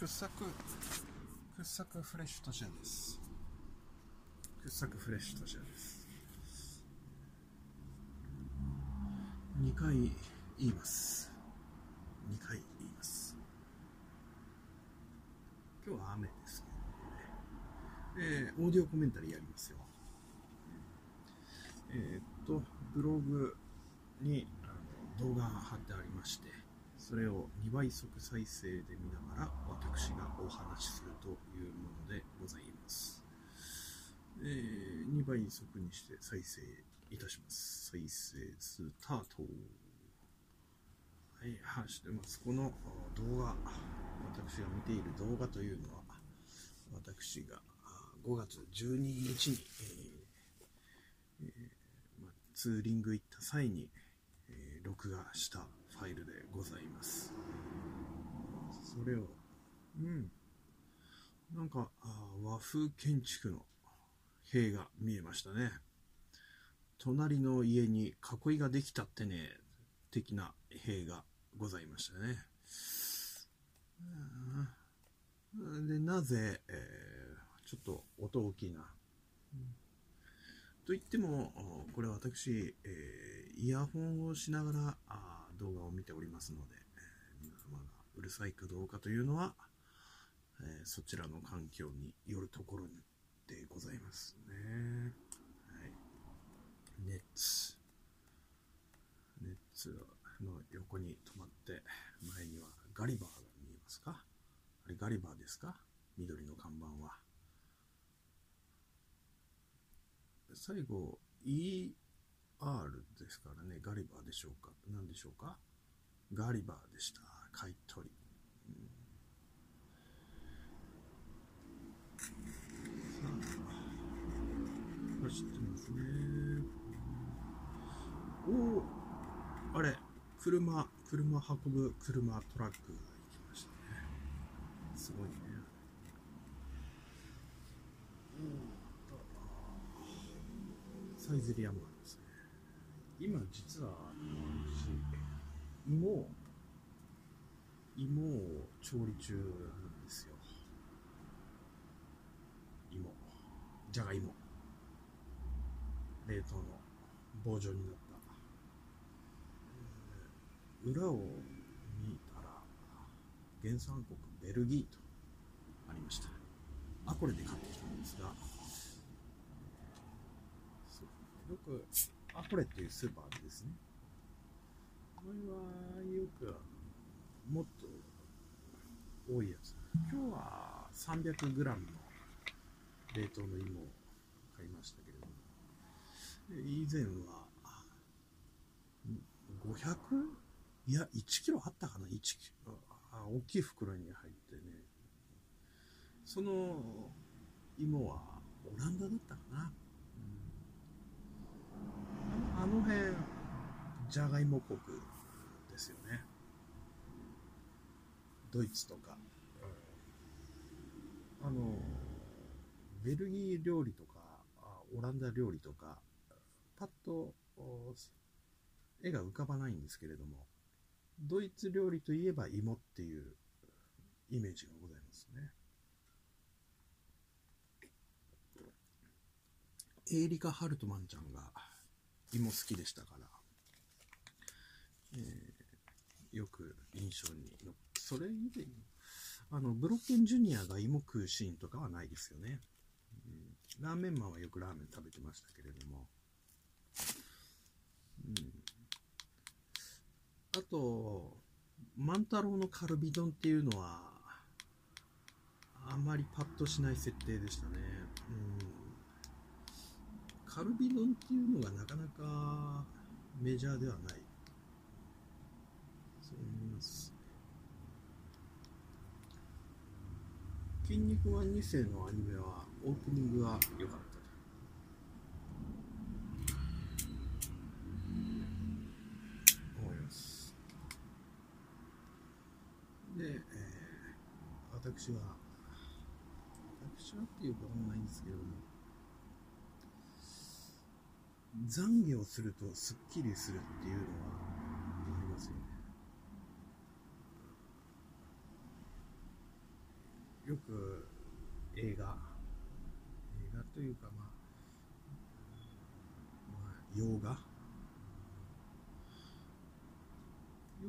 掘削、掘削フレッシュトシアです。掘削フレッシュトシアです。2回言います。2回言います。今日は雨ですけどね。えー、オーディオコメンタリーやりますよ。えー、っと、ブログに動画が貼ってありまして、それを2倍速再生で見ながら私がお話しするというものでございます。えー、2倍速にして再生いたします。再生スタート。はい、走ってます。この動画、私が見ている動画というのは、私が5月12日に、えーえーまツーリング行った際に、えー、録画したファイルでございます。それを、うん。なんか、和風建築の塀が見えましたね。隣の家に囲いができたってね、的な塀がございましたね。で、なぜ、えー、ちょっと音大きいな。と言っても、これ私、えー、イヤホンをしながら、動画を見ておりますので、皆様がうるさいかどうかというのは、えそちらの環境によるところでございますね。はい。熱。熱の横に止まって、前にはガリバーが見えますか？あれガリバーですか？緑の看板は。最後、E R ですからね、ガリバーでしょうか何でしょうかガリバーでした。買い取り。うん、さあ、走ってますね。おおあれ、車、車運ぶ車、トラックが行きましたね。すごいね。サイゼリアもある。今実は私芋芋を調理中なんですよ。芋。じゃがいも冷凍の棒状になった、裏を見たら原産国ベルギーとありました。あこれで買ってきたんですが。よくアコレっていうスーパーですね、これはよくもっと多いやつ。今日は 300g の冷凍の芋を買いましたけれども、以前は 500? いや、1キロあったかな ?1 キロ。あ大きい袋に入ってね、その芋はオランダだったかな？の辺、じゃがいも国ですよね。ドイツとか。あの、ベルギー料理とか、オランダ料理とか、パッと絵が浮かばないんですけれども、ドイツ料理といえば芋っていうイメージがございますね。エーリカ・ハルトマンちゃんが芋好きでしたから、えー、よく印象にそれ以前にあのブロッケンジュニアが芋食うシーンとかはないですよね、うん、ラーメンマンはよくラーメン食べてましたけれども、うん、あと万太郎のカルビ丼っていうのはあまりパッとしない設定でしたね、カルビ丼っていうのがなかなかメジャーではない。そう思います。筋肉マン2世のアニメはオープニングは良かった。で、えー、私は、私はっていうこともないんですけれども、懺悔をするとすっきりするっていうのはありますよね。よく映画、映画というか、まあ、まあ、洋画、よ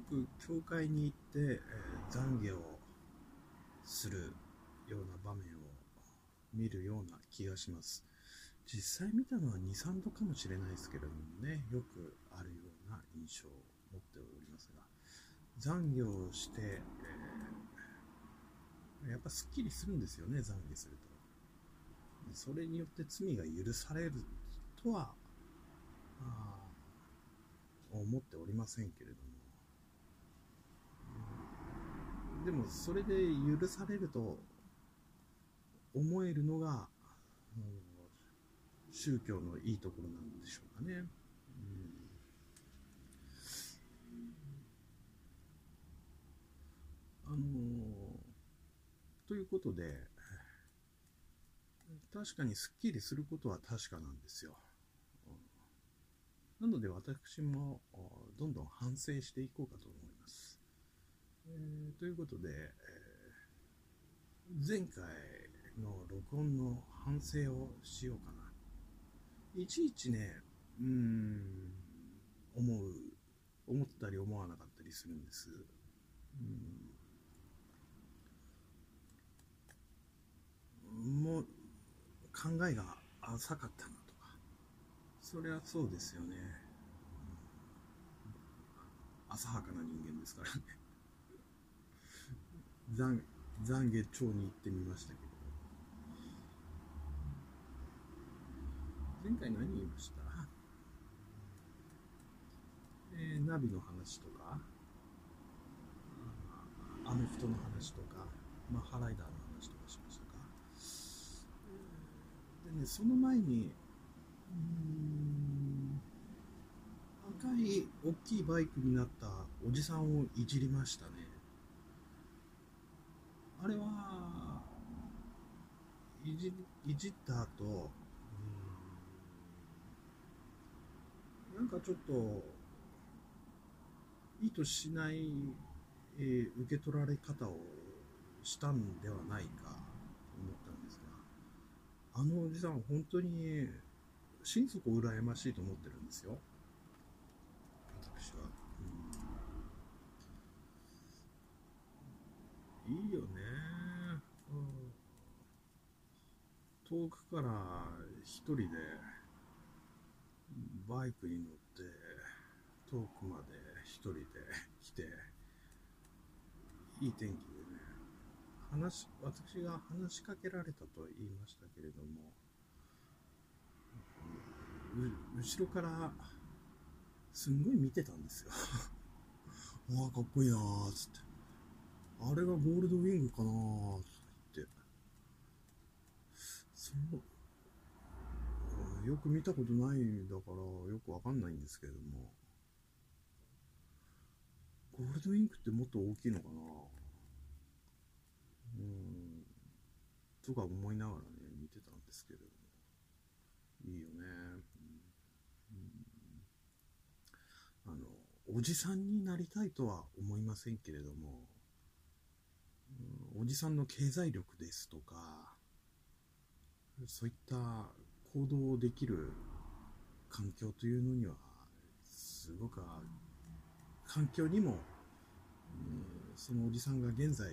く教会に行って、えー、懺悔をするような場面を見るような気がします。実際見たのは2、3度かもしれないですけれどもね、よくあるような印象を持っておりますが、懺悔をして、やっぱすっきりするんですよね、懺悔すると。それによって罪が許されるとは、思っておりませんけれども。でもそれで許されると思えるのが、宗教のいいところなんでしょうかね。うん、あのということで、確かにすっきりすることは確かなんですよ。なので私もどんどん反省していこうかと思います。えー、ということで、えー、前回の録音の反省をしようかな。いちいちね、うん、思う、思ったり思わなかったりするんです。うん、もう、考えが浅かったなとか、それはそうですよね。浅はかな人間ですからね。懺懺悔町に行ってみましたけど、前回何言いました？えー、ナビの話とか、アメフトの話とか、まあ、ハライダーの話とかしましたか？でね、その前に、うん、赤い大きいバイクになったおじさんをいじりましたね。あれは、いじいじった後、なんかちょっと、意図しない、えー、受け取られ方をしたんではないかと思ったんですが、あのおじさん本当に心底羨ましいと思ってるんですよ。私は。うん、いいよね、うん。遠くから一人でバイクに乗って遠くまで一人で来ていい天気でね。話私が話しかけられたと言いましたけれども後ろからすんごい見てたんですよ。ああかっこいいなーっつって。あれがゴールドウィングかなーって言ってそのよく見たことないだからよくわかんないんですけれども。ゴールドインクってもっと大きいのかな？うん。とか思いながらね見てたんですけれども。いいよね、うん、あのおじさんになりたいとは思いませんけれども、うん、おじさんの経済力ですとかそういった行動できる環境というのにはすごく環境にも、うん、そのおじさんが現在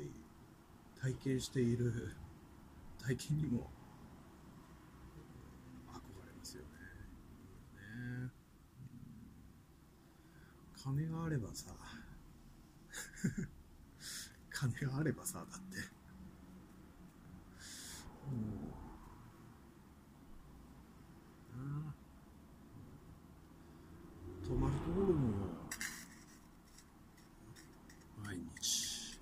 体験している体験にも憧れますよね。ねうん、金があればさ 金があればさだって。うん泊まるところも毎日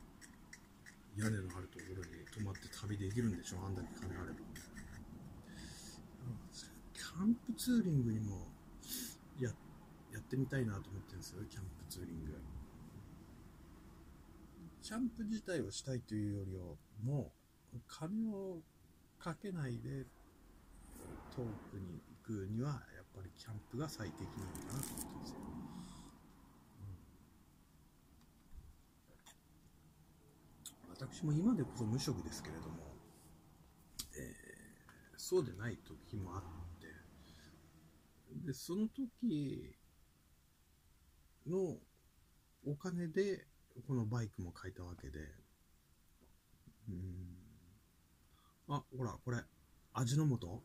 屋根のあるところに泊まって旅できるんでしょあんだけ金あればキャンプツーリングにもややってみたいなと思ってるんですよキャンプツーリング。キャンプ自体をしたいというよりはもう金をかけないで遠くに行くにはやっぱりキャンプが最適なのかなと思ってますよ、うん、私も今でこそ無職ですけれども、そうでない時もあってでその時のお金でこのバイクも買えたわけでうん。あほらこれ味の素？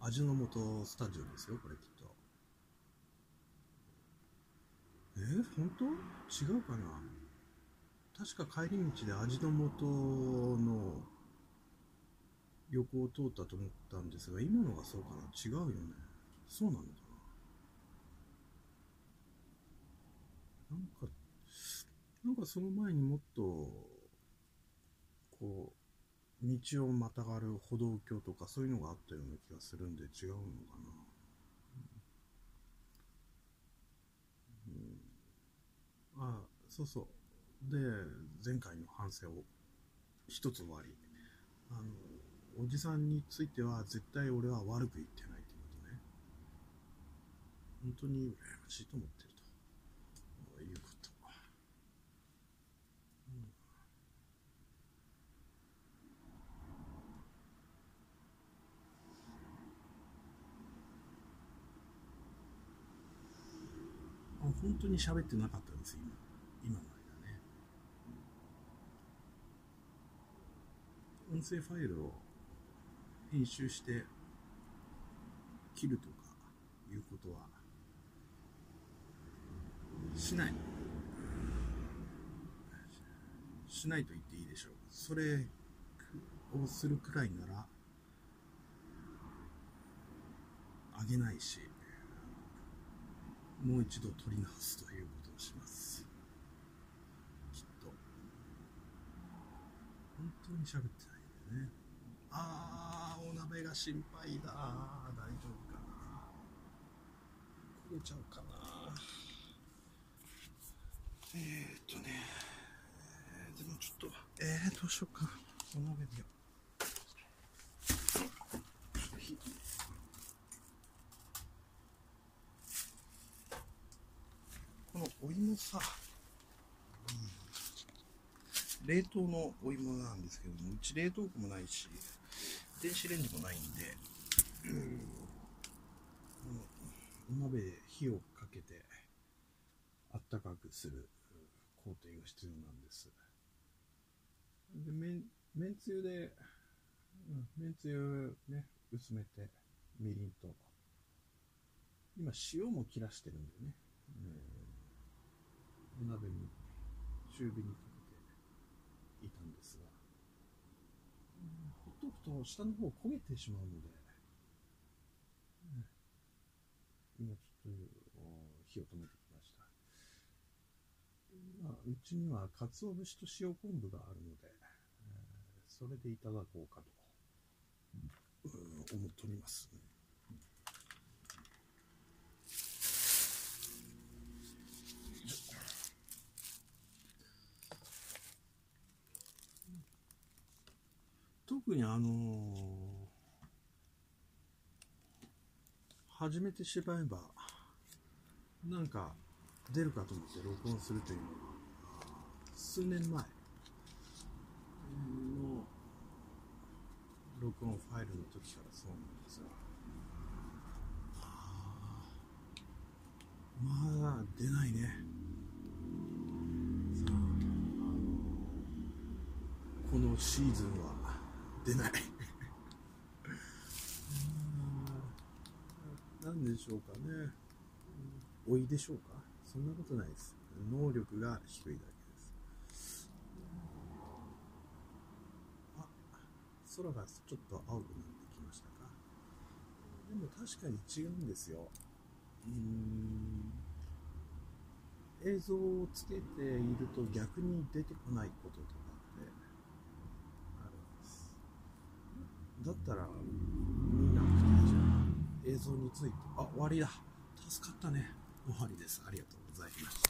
味の素スタジオですよこれきっと。えー、本当？違うかな？確か帰り道で味の素の横を通ったと思ったんですが今のがそうかな？違うよね。そうなのかな？なんかなんかその前にもっとこう道をまたがる歩道橋とかそういうのがあったような気がするんで違うのかな？うん。あそうそう。で前回の反省を一つ終わり。あのおじさんについては絶対俺は悪く言ってないということね。本当に羨ましいと思ってると。いうこと、うん、本当に喋ってなかったんです今。今の間ね。音声ファイルを編集して切るとかいうことはしない。しないと言っていいでしょうそれをするくらいならあげないしもう一度取り直すということをします。きっと。本当に喋ってないんだよね。ああお鍋が心配だ。大丈夫かな。焦げちゃうかな。えー、っとね、えー、でもちょっと。えー、どうしようか。お鍋でこのお芋さ、うん、冷凍のお芋なんですけどもうち冷凍庫もないし。電子レンジもないんで、うん、お鍋で火をかけてあったかくする工程が必要なんです。でめんめんつゆで、うん、めんつゆね薄めてみりんと。今塩も切らしてるんでね、えー、お鍋に中火にかけていたんですがほっとくと下の方焦げてしまうので、今ちょっと火を止めてきました。まあ、うちには鰹節と塩昆布があるので、それでいただこうかと、思っております。特にあのー、始めてしまえば、なんか出るかと思って録音するというのは、数年前の録音ファイルの時からそうなんですが、まあ出ないね。さあ、あのこのシーズンは出ない。何でしょうかね。老いでしょうか。そんなことないです。能力が低いだけです。あ空がちょっと青くなってきましたか。でも確かに違うんですよ。うん。映像をつけていると逆に出てこないこととか。だったら見なくていいじゃん。映像について。あ終わりだ。助かったね。終わりです。ありがとうございました。